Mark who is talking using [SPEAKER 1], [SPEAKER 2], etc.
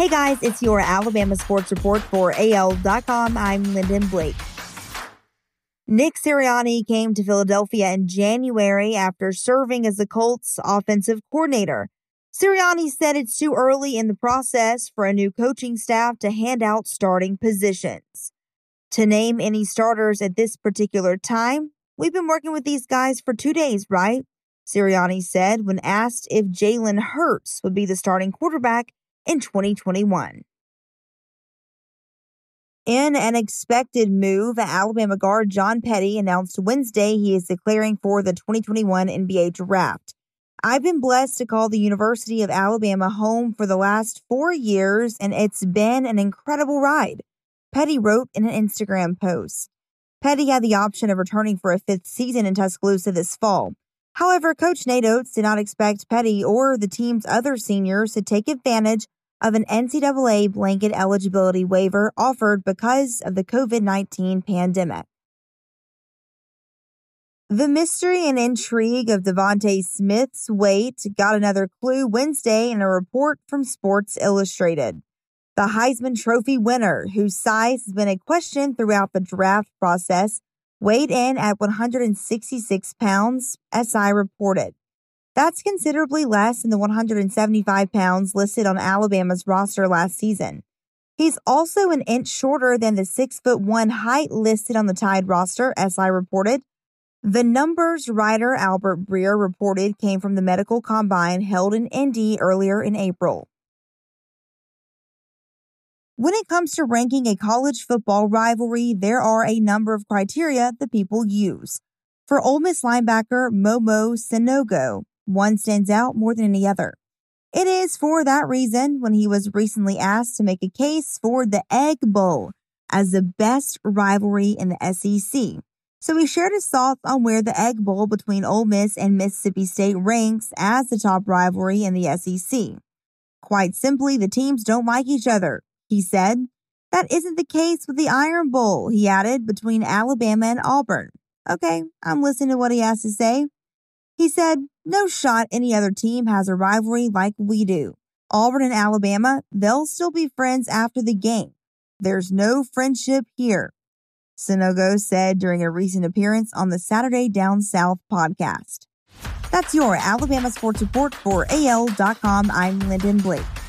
[SPEAKER 1] Hey guys, it's your Alabama Sports Report for AL.com. I'm Lyndon Blake. Nick Sirianni came to Philadelphia in January after serving as the Colts offensive coordinator. Sirianni said it's too early in the process for a new coaching staff to hand out starting positions. To name any starters at this particular time, we've been working with these guys for two days, right? Sirianni said when asked if Jalen Hurts would be the starting quarterback in 2021. In an expected move, Alabama guard John Petty announced Wednesday he is declaring for the 2021 NBA draft. I've been blessed to call the University of Alabama home for the last four years, and it's been an incredible ride, Petty wrote in an Instagram post. Petty had the option of returning for a fifth season in Tuscaloosa this fall. However, Coach Nate Oats did not expect Petty or the team's other seniors to take advantage of an NCAA blanket eligibility waiver offered because of the COVID 19 pandemic. The mystery and intrigue of DeVonta Smith's weight got another clue Wednesday in a report from Sports Illustrated. The Heisman Trophy winner, whose size has been a question throughout the draft process, weighed in at 166 pounds, SI reported. That's considerably less than the 175 pounds listed on Alabama's roster last season. He's also an inch shorter than the 6 foot 1 height listed on the Tide roster, SI reported. The numbers writer Albert Breer reported came from the medical combine held in Indy earlier in April. When it comes to ranking a college football rivalry, there are a number of criteria that people use. For Ole Miss linebacker Momo Sanogo, one stands out more than any other. It is for that reason when he was recently asked to make a case for the Egg Bowl as the best rivalry in the SEC. So he shared his thoughts on where the Egg Bowl between Ole Miss and Mississippi State ranks as the top rivalry in the SEC. Quite simply, the teams don't like each other, he said. That isn't the case with the Iron Bowl, he added, between Alabama and Auburn. Okay, I'm listening to what he has to say. He said, No shot any other team has a rivalry like we do. Auburn and Alabama, they'll still be friends after the game. There's no friendship here, Sanogo said during a recent appearance on the Saturday Down South podcast. That's your Alabama Sports Report for AL.com. I'm Lyndon Blake.